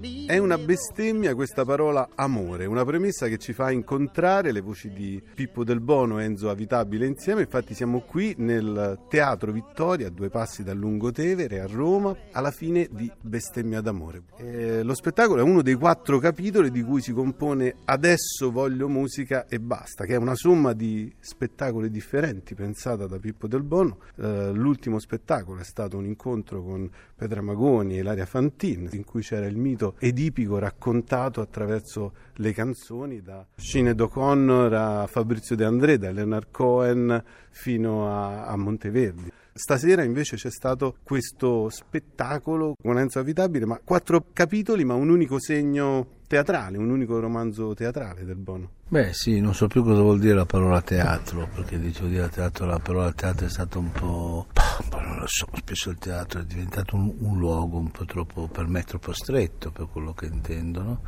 È una bestemmia questa parola amore, una premessa che ci fa incontrare le voci di Pippo Del Bono e Enzo Avitabile insieme. Infatti siamo qui nel Teatro Vittoria, a due passi dal Lungotevere a Roma, alla fine di Bestemmia d'amore. E lo spettacolo è uno dei quattro capitoli di cui si compone Adesso voglio musica e basta, che è una somma di spettacoli differenti pensata da Pippo Del Bono. Eh, l'ultimo spettacolo è stato un incontro con Petra Magoni e Ilaria Fantin, in cui c'era il mito edipico raccontato attraverso le canzoni da Sinead O'Connor a Fabrizio De André, da Leonard Cohen fino a, a Monteverdi. Stasera invece c'è stato questo spettacolo con Enzo Avitabile, ma quattro capitoli, ma un unico segno teatrale, un unico romanzo teatrale del Bono. Beh sì, non so più cosa vuol dire la parola teatro, perché dicevo dire teatro, la parola teatro è stata un po'... lo so, spesso il teatro è diventato un, un luogo un po' troppo, per me troppo stretto, per quello che intendo, no?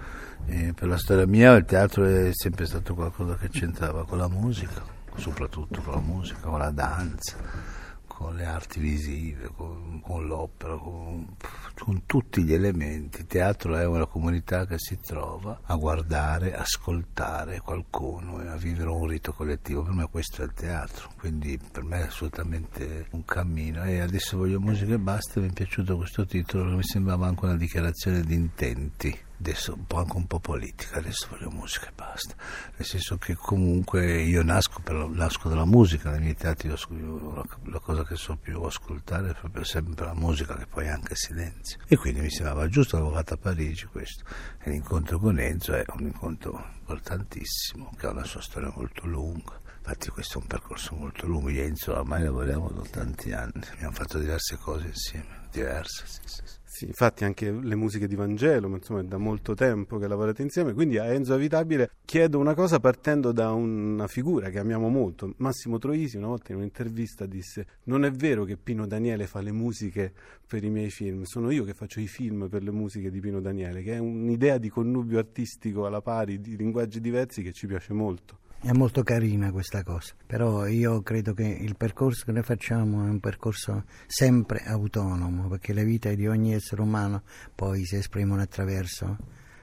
per la storia mia il teatro è sempre stato qualcosa che c'entrava con la musica, soprattutto con la musica, con la danza con le arti visive, con, con l'opera, con, con, tutti gli elementi. Il teatro è una comunità che si trova a guardare, ascoltare qualcuno e a vivere un rito collettivo. Per me questo è il teatro, quindi per me è assolutamente un cammino. E adesso voglio musica e basta, mi è piaciuto questo titolo, mi sembrava anche una dichiarazione di intenti adesso un po' anche un po' politica, adesso voglio musica e basta, nel senso che comunque io nasco, per, nasco dalla musica, nei miei teatri io, la, la, cosa che so più ascoltare è proprio sempre la musica che poi è anche silenzio. E quindi mi sembrava giusto, l'avevo fatto a Parigi questo. E l'incontro con Enzo è un incontro importantissimo che ha una sua storia molto lunga infatti questo è un percorso molto lungo io e Enzo ormai lavoriamo da tanti anni abbiamo fatto diverse cose insieme diverse sì, sì, sì. Sì, infatti anche le musiche di Vangelo, ma insomma è da molto tempo che lavorate insieme, quindi a Enzo Avitabile chiedo una cosa partendo da una figura che amiamo molto. Massimo Troisi una volta in un'intervista disse non è vero che Pino Daniele fa le musiche per i miei film, sono io che faccio i film per le musiche di Pino Daniele, che è un'idea di connubio artistico alla pari, di linguaggi diversi che ci piace molto. È molto carina questa cosa, però io credo che il percorso che noi facciamo è un percorso sempre autonomo, perché le vite di ogni essere umano poi si esprimono attraverso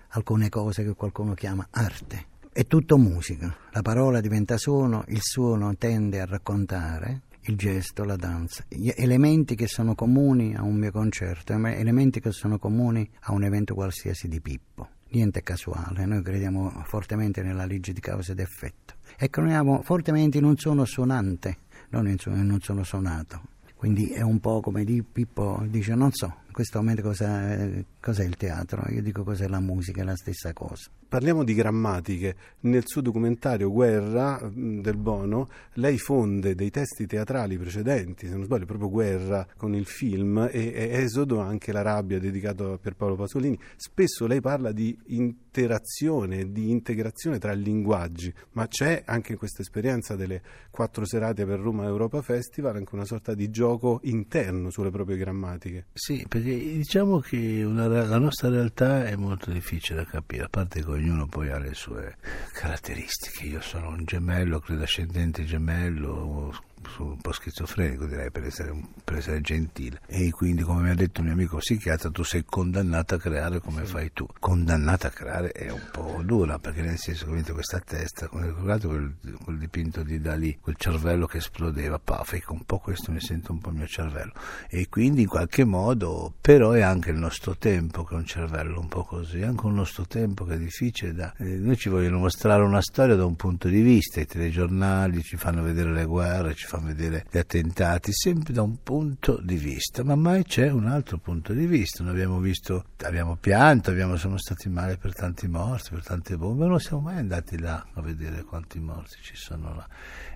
alcune cose che qualcuno chiama arte. È tutto musica, la parola diventa suono, il suono tende a raccontare, il gesto, la danza, gli elementi che sono comuni a un mio concerto, elementi che sono comuni a un evento qualsiasi di Pippo niente casuale, noi crediamo fortemente nella legge di causa ed effetto e crediamo fortemente in un suono suonante, non in un suono suonato. Quindi è un po' come di Pippo dice non so, questo momento cos'è, cos'è il teatro, io dico cos'è la musica, è la stessa cosa. Parliamo di grammatiche. Nel suo documentario Guerra del Bono, lei fonde dei testi teatrali precedenti, se non sbaglio, proprio Guerra con il film e, e Esodo, anche La rabbia dedicato a Pierpaolo Pasolini. Spesso lei parla di interazione, di integrazione tra linguaggi, ma c'è anche in questa esperienza delle quattro serate per Roma Europa Festival anche una sorta di gioco interno sulle proprie grammatiche. Sì, perché diciamo che una, la nostra realtà è molto difficile da capire, a parte che ognuno poi ha le sue caratteristiche. Io sono un gemello, credo ascendente gemello, un po' schizofrenico direi per essere, per essere, gentile. E quindi come mi ha detto un mio amico psichiatra tu sei condannato a creare come sì. fai tu. Condannato a creare è un po' dura perché nel senso che questa testa come ricordate quel, quel, dipinto di Dalì quel cervello che esplodeva paf ecco un po' questo mi sento un po' il mio cervello. E quindi in qualche modo però è anche il nostro tempo che è un cervello un po' così è anche il nostro tempo che è difficile da eh, noi ci vogliono mostrare una storia da un punto di vista i telegiornali ci fanno vedere le guerre ci fanno vedere gli attentati sempre da un punto di vista, ma mai c'è un altro punto di vista. Noi abbiamo visto, abbiamo pianto, abbiamo, siamo stati male per tanti morti, per tante bombe, non siamo mai andati là a vedere quanti morti ci sono là.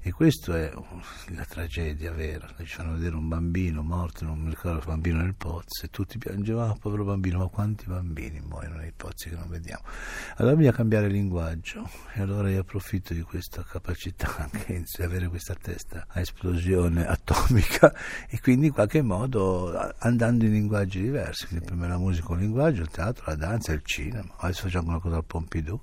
E questa è la tragedia vera. Ci fanno vedere un bambino morto, non mi ricordo, un bambino nel pozzo, e tutti piangevano, oh, povero bambino, ma quanti bambini muoiono nei pozzi che non vediamo? Allora bisogna cambiare linguaggio, e allora io approfitto di questa capacità anche di avere questa testa a esplosione atomica e quindi in qualche modo andando in linguaggi diversi, quindi me la musica un linguaggio, il teatro, la danza, il cinema, adesso facciamo una cosa al Pompidou,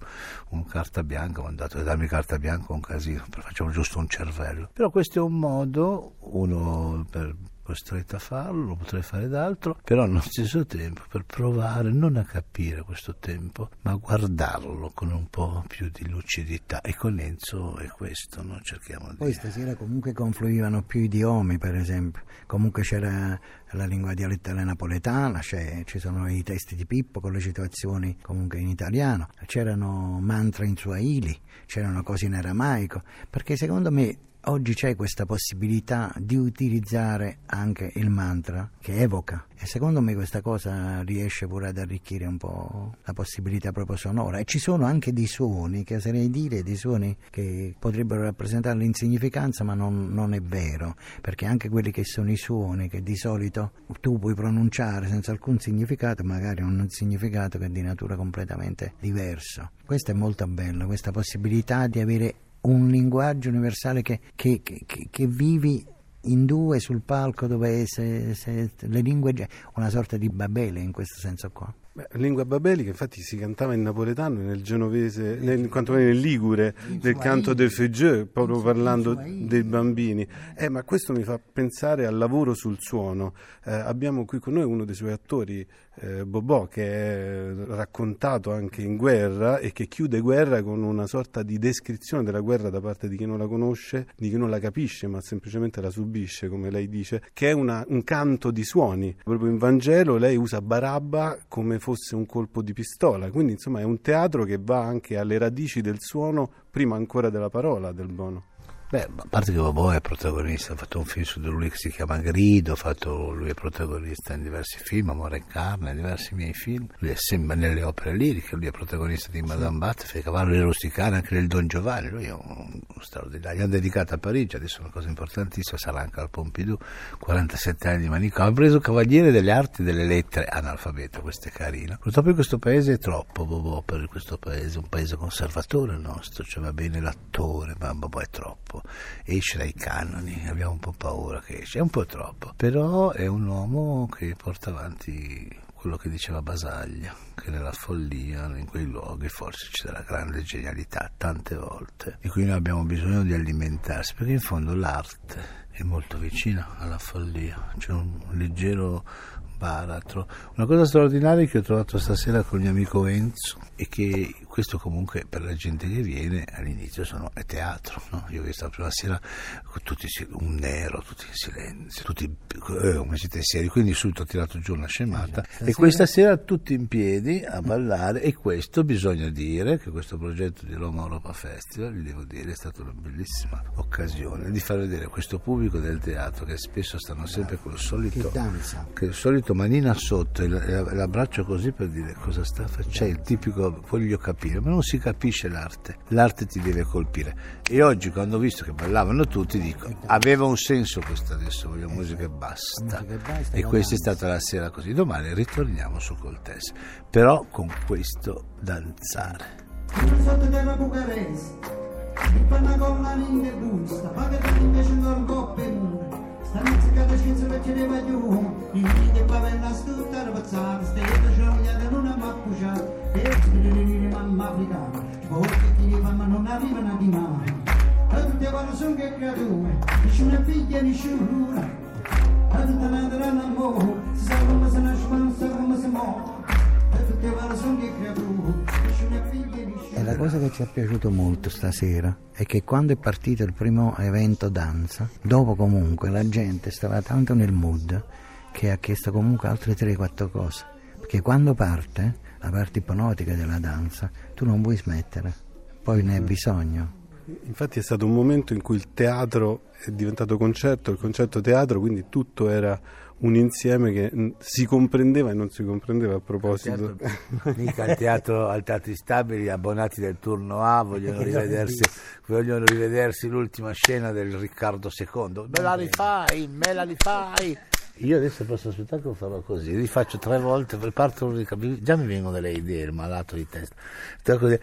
un carta bianca, ho mandato a darmi carta bianca un casino, facciamo giusto un cervello, però questo è un modo, uno per costretto a farlo, lo potrei fare d'altro, però allo stesso tempo per provare non a capire questo tempo, ma a guardarlo con un po' più di lucidità. E con Enzo è questo, no? cerchiamo di... Poi stasera comunque confluivano più idiomi, per esempio, comunque c'era la lingua dialettale napoletana, ci sono i testi di Pippo con le situazioni comunque in italiano, c'erano mantra in Swahili, c'erano cose in aramaico, perché secondo me Oggi c'è questa possibilità di utilizzare anche il mantra che evoca. E secondo me questa cosa riesce pure ad arricchire un po' la possibilità proprio sonora. E ci sono anche dei suoni che oserei dire, dei suoni che potrebbero rappresentare l'insignificanza ma non, non è vero. Perché anche quelli che sono i suoni che di solito tu puoi pronunciare senza alcun significato magari hanno un significato che è di natura completamente diverso. Questo è molto bello, questa possibilità di avere un linguaggio universale che, che, che, che vivi in due sul palco dove se, se, le lingue una sorta di Babele in questo senso qua Beh, lingua babelica, infatti si cantava in napoletano, nel genovese, nel, quantomeno nel ligure, nel canto del Feggieu, proprio parlando dei bambini. Eh, ma questo mi fa pensare al lavoro sul suono. Eh, abbiamo qui con noi uno dei suoi attori, eh, Bobò, che è raccontato anche in guerra e che chiude guerra con una sorta di descrizione della guerra da parte di chi non la conosce, di chi non la capisce, ma semplicemente la subisce, come lei dice, che è una, un canto di suoni. Proprio in Vangelo lei usa Barabba come fosse un colpo di pistola, quindi insomma è un teatro che va anche alle radici del suono prima ancora della parola del Bono. Beh, a parte che Bobo è protagonista, ha fatto un film su di lui che si chiama Grido, fatto, lui è protagonista in diversi film, Amore e Carne, in diversi miei film, lui è sempre nelle opere liriche, lui è protagonista di Madame Butterfly, Cavallo e Rusticana, anche nel Don Giovanni, lui è un, un straordinario, gli hanno dedicato a Parigi, adesso è una cosa importantissima, sarà anche al Pompidou, 47 anni di manicomio, ha preso Cavaliere delle Arti e delle Lettere, analfabeto, questo è carino. Purtroppo in questo paese è troppo Bobo per questo paese, un paese conservatore il nostro, cioè va bene l'attore, ma Bobo è troppo esce dai canoni, abbiamo un po' paura che esce, è un po' troppo, però è un uomo che porta avanti quello che diceva Basaglia, che nella follia, in quei luoghi, forse c'è la grande genialità, tante volte, di cui noi abbiamo bisogno di alimentarsi, perché in fondo l'arte è molto vicina alla follia, c'è un leggero baratro. Una cosa straordinaria che ho trovato stasera con il mio amico Enzo è che questo comunque per la gente che viene all'inizio sono, è teatro. No? Io ho visto la prima sera tutti un nero, tutti in silenzio, tutti eh, come siete seri, quindi subito ho tirato giù una scemata. Stasera... E questa sera tutti in piedi a ballare e questo bisogna dire che questo progetto di Roma Europa Festival, vi devo dire, è stata una bellissima occasione di far vedere questo pubblico del teatro che spesso stanno sempre col solito, che danza. Che il solito manina sotto e l'abbraccio così per dire cosa sta facendo, c'è il tipico voglio capire, ma non si capisce l'arte, l'arte ti deve colpire. E oggi quando ho visto che ballavano tutti dico, aveva un senso questo adesso, voglio musica e basta. E questa è stata la sera così, domani ritorniamo su Coltese, però con questo danzare. Sottoterra Bucaresi, il pannacolla in busta, pagata invece un coppe Stanno Nessuna figlia, nessuna E tutta la al mondo Si sa come se nasce ma non sa cosa che ci è piaciuto molto stasera è che quando è partito il primo evento danza, dopo comunque la gente stava tanto nel mood che ha chiesto comunque altre 3-4 cose. Perché quando parte la parte ipnotica della danza, tu non vuoi smettere, poi ne hai bisogno. Infatti è stato un momento in cui il teatro è diventato concerto, il concerto teatro, quindi tutto era un insieme che si comprendeva e non si comprendeva a proposito. Mica al teatro, al teatro stabili, abbonati del turno A, vogliono rivedersi, vogliono rivedersi l'ultima scena del Riccardo II. Me la rifai, me la rifai. Io adesso posso aspettare che lo farò così, li faccio tre volte, parto, già mi vengono delle idee, il malato di testa.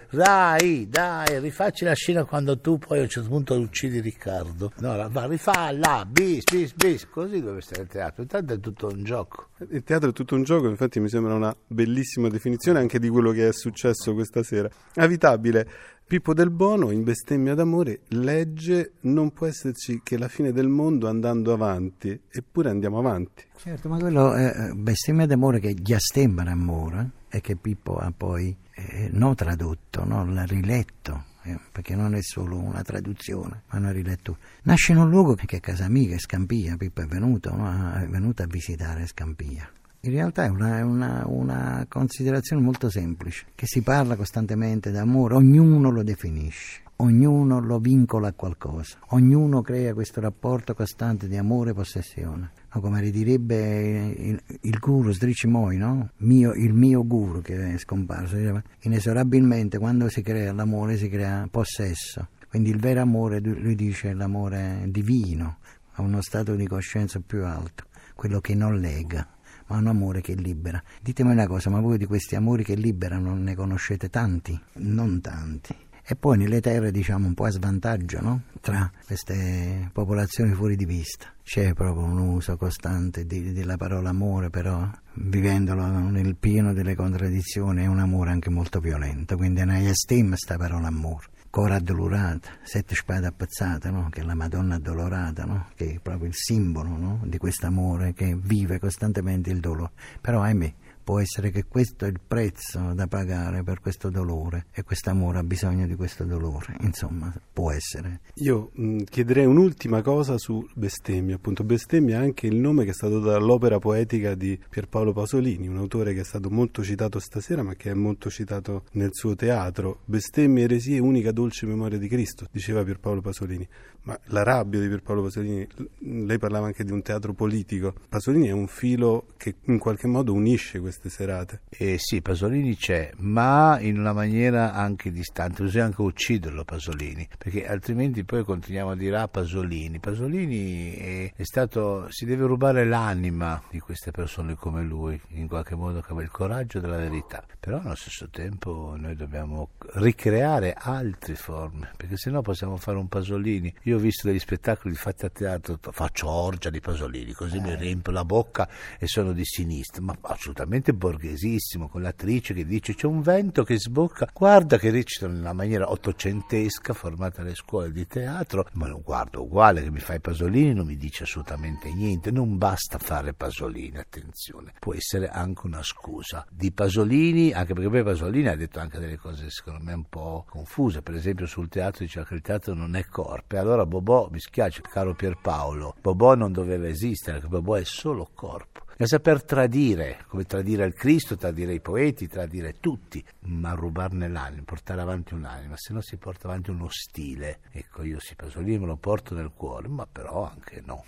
Dai, dai, rifacci la scena quando tu poi a un certo punto uccidi Riccardo. No, va, rifalla, bis, bis, bis, così deve essere il teatro. Intanto è tutto un gioco. Il teatro è tutto un gioco, infatti mi sembra una bellissima definizione anche di quello che è successo questa sera. Avitabile, Pippo del Bono in bestemmia d'amore legge non può esserci che la fine del mondo andando avanti, eppure andiamo avanti. Certo, ma quello è bestemmia d'amore che già stemma amore e che Pippo ha poi eh, non tradotto, no? l'ha riletto eh, perché non è solo una traduzione, ma una rilettura. Nasce in un luogo che è casa mia, è Scampia, Pippo è venuto, no? è venuto a visitare Scampia. In realtà è una, una, una, considerazione molto semplice, che si parla costantemente d'amore, ognuno lo definisce, ognuno lo vincola a qualcosa, ognuno crea questo rapporto costante di amore e possessione. No, come ridirebbe il, il guru Sdrici Moi, no? mio, il mio guru che è scomparso, inesorabilmente quando si crea l'amore si crea possesso. Quindi il vero amore, lui dice, è l'amore divino, a uno stato di coscienza più alto, quello che non lega ma un amore che libera. Ditemi una cosa, ma voi di questi amori che liberano ne conoscete tanti? Non tanti. E poi nelle terre diciamo un po' a svantaggio no? tra queste popolazioni fuori di vista. C'è proprio un uso costante di, della parola amore, però vivendolo nel pieno delle contraddizioni è un amore anche molto violento, quindi è una stima questa parola amore cuore addolorata, sette spade appezzate, no? che è la Madonna addolorata, no? che è proprio il simbolo no? di questo amore che vive costantemente il dolore. Però ahimè, può essere che questo è il prezzo da pagare per questo dolore e questo amore ha bisogno di questo dolore, insomma, può essere. Io mh, chiederei un'ultima cosa su bestemmia, appunto bestemmia è anche il nome che è stato dato all'opera poetica di Pierpaolo Pasolini, un autore che è stato molto citato stasera ma che è molto citato nel suo teatro. Bestemmia, eresie, unica dolce memoria di Cristo, diceva Pierpaolo Pasolini. Ma la rabbia di Pierpaolo Pasolini, lei parlava anche di un teatro politico, Pasolini è un filo che in qualche modo unisce queste queste serate. Eh sì, Pasolini c'è, ma in una maniera anche distante, bisogna anche ucciderlo Pasolini, perché altrimenti poi continuiamo a dire ah Pasolini, Pasolini è, è stato, si deve rubare l'anima di queste persone come lui, in qualche modo che aveva il coraggio della verità, però allo stesso tempo noi dobbiamo ricreare altre forme, perché sennò possiamo fare un Pasolini. Io ho visto degli spettacoli fatti a teatro, faccio orgia di Pasolini, così eh. mi riempio la bocca e sono di sinistra, ma assolutamente veramente borghesissimo, con l'attrice che dice c'è un vento che sbocca, guarda che recitano in una maniera ottocentesca formata alle scuole di teatro, ma lo guardo uguale che mi fai Pasolini non mi dice assolutamente niente, non basta fare Pasolini, attenzione, può essere anche una scusa di Pasolini, anche perché poi Pasolini ha detto anche delle cose secondo me un po' confuse, per esempio sul teatro diceva che il teatro non è corpo, e allora Bobò, mi spiace caro Pierpaolo, Bobò non doveva esistere, perché Bobò è solo corpo. Bisogna saper tradire, come tradire il Cristo, tradire i poeti, tradire tutti, ma rubarne l'anima, portare avanti un'anima, se no si porta avanti uno stile. Ecco, io si Pasolini me lo porto nel cuore, ma però anche no.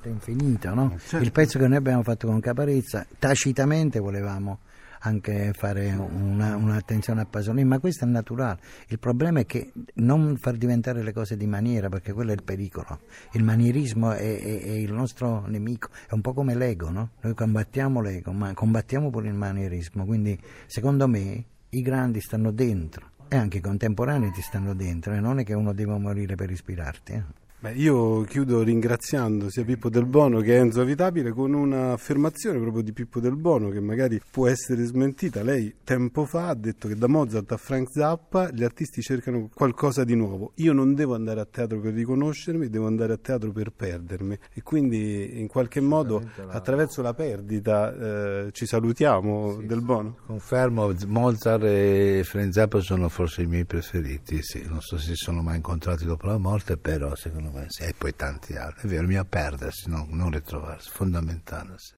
È infinito, no? Certo. Il pezzo che noi abbiamo fatto con Caparezza, tacitamente volevamo anche fare una, un'attenzione a Pasolini, ma questo è naturale. Il problema è che non far diventare le cose di maniera, perché quello è il pericolo. Il manierismo è, è, è il nostro nemico, è un po' come l'ego, no? Noi combattiamo l'ego, ma combattiamo pure il manierismo, quindi secondo me i grandi stanno dentro e anche i contemporanei ti stanno dentro e non è che uno deve morire per ispirarti. Eh? Beh, io chiudo ringraziando sia Pippo Del Bono che Enzo Avitabile con un'affermazione proprio di Pippo Del Bono che magari può essere smentita. Lei tempo fa ha detto che da Mozart a Frank Zappa gli artisti cercano qualcosa di nuovo. Io non devo andare a teatro per riconoscermi, devo andare a teatro per perdermi e quindi in qualche modo attraverso la perdita eh, ci salutiamo sì, Del Bono. Confermo, Mozart e Frank Zappa sono forse i miei preferiti, sì. non so se si sono mai incontrati dopo la morte, però secondo me e poi tanti altri. È vero, bisogna perdersi, no? non ritrovarsi, fondamentale.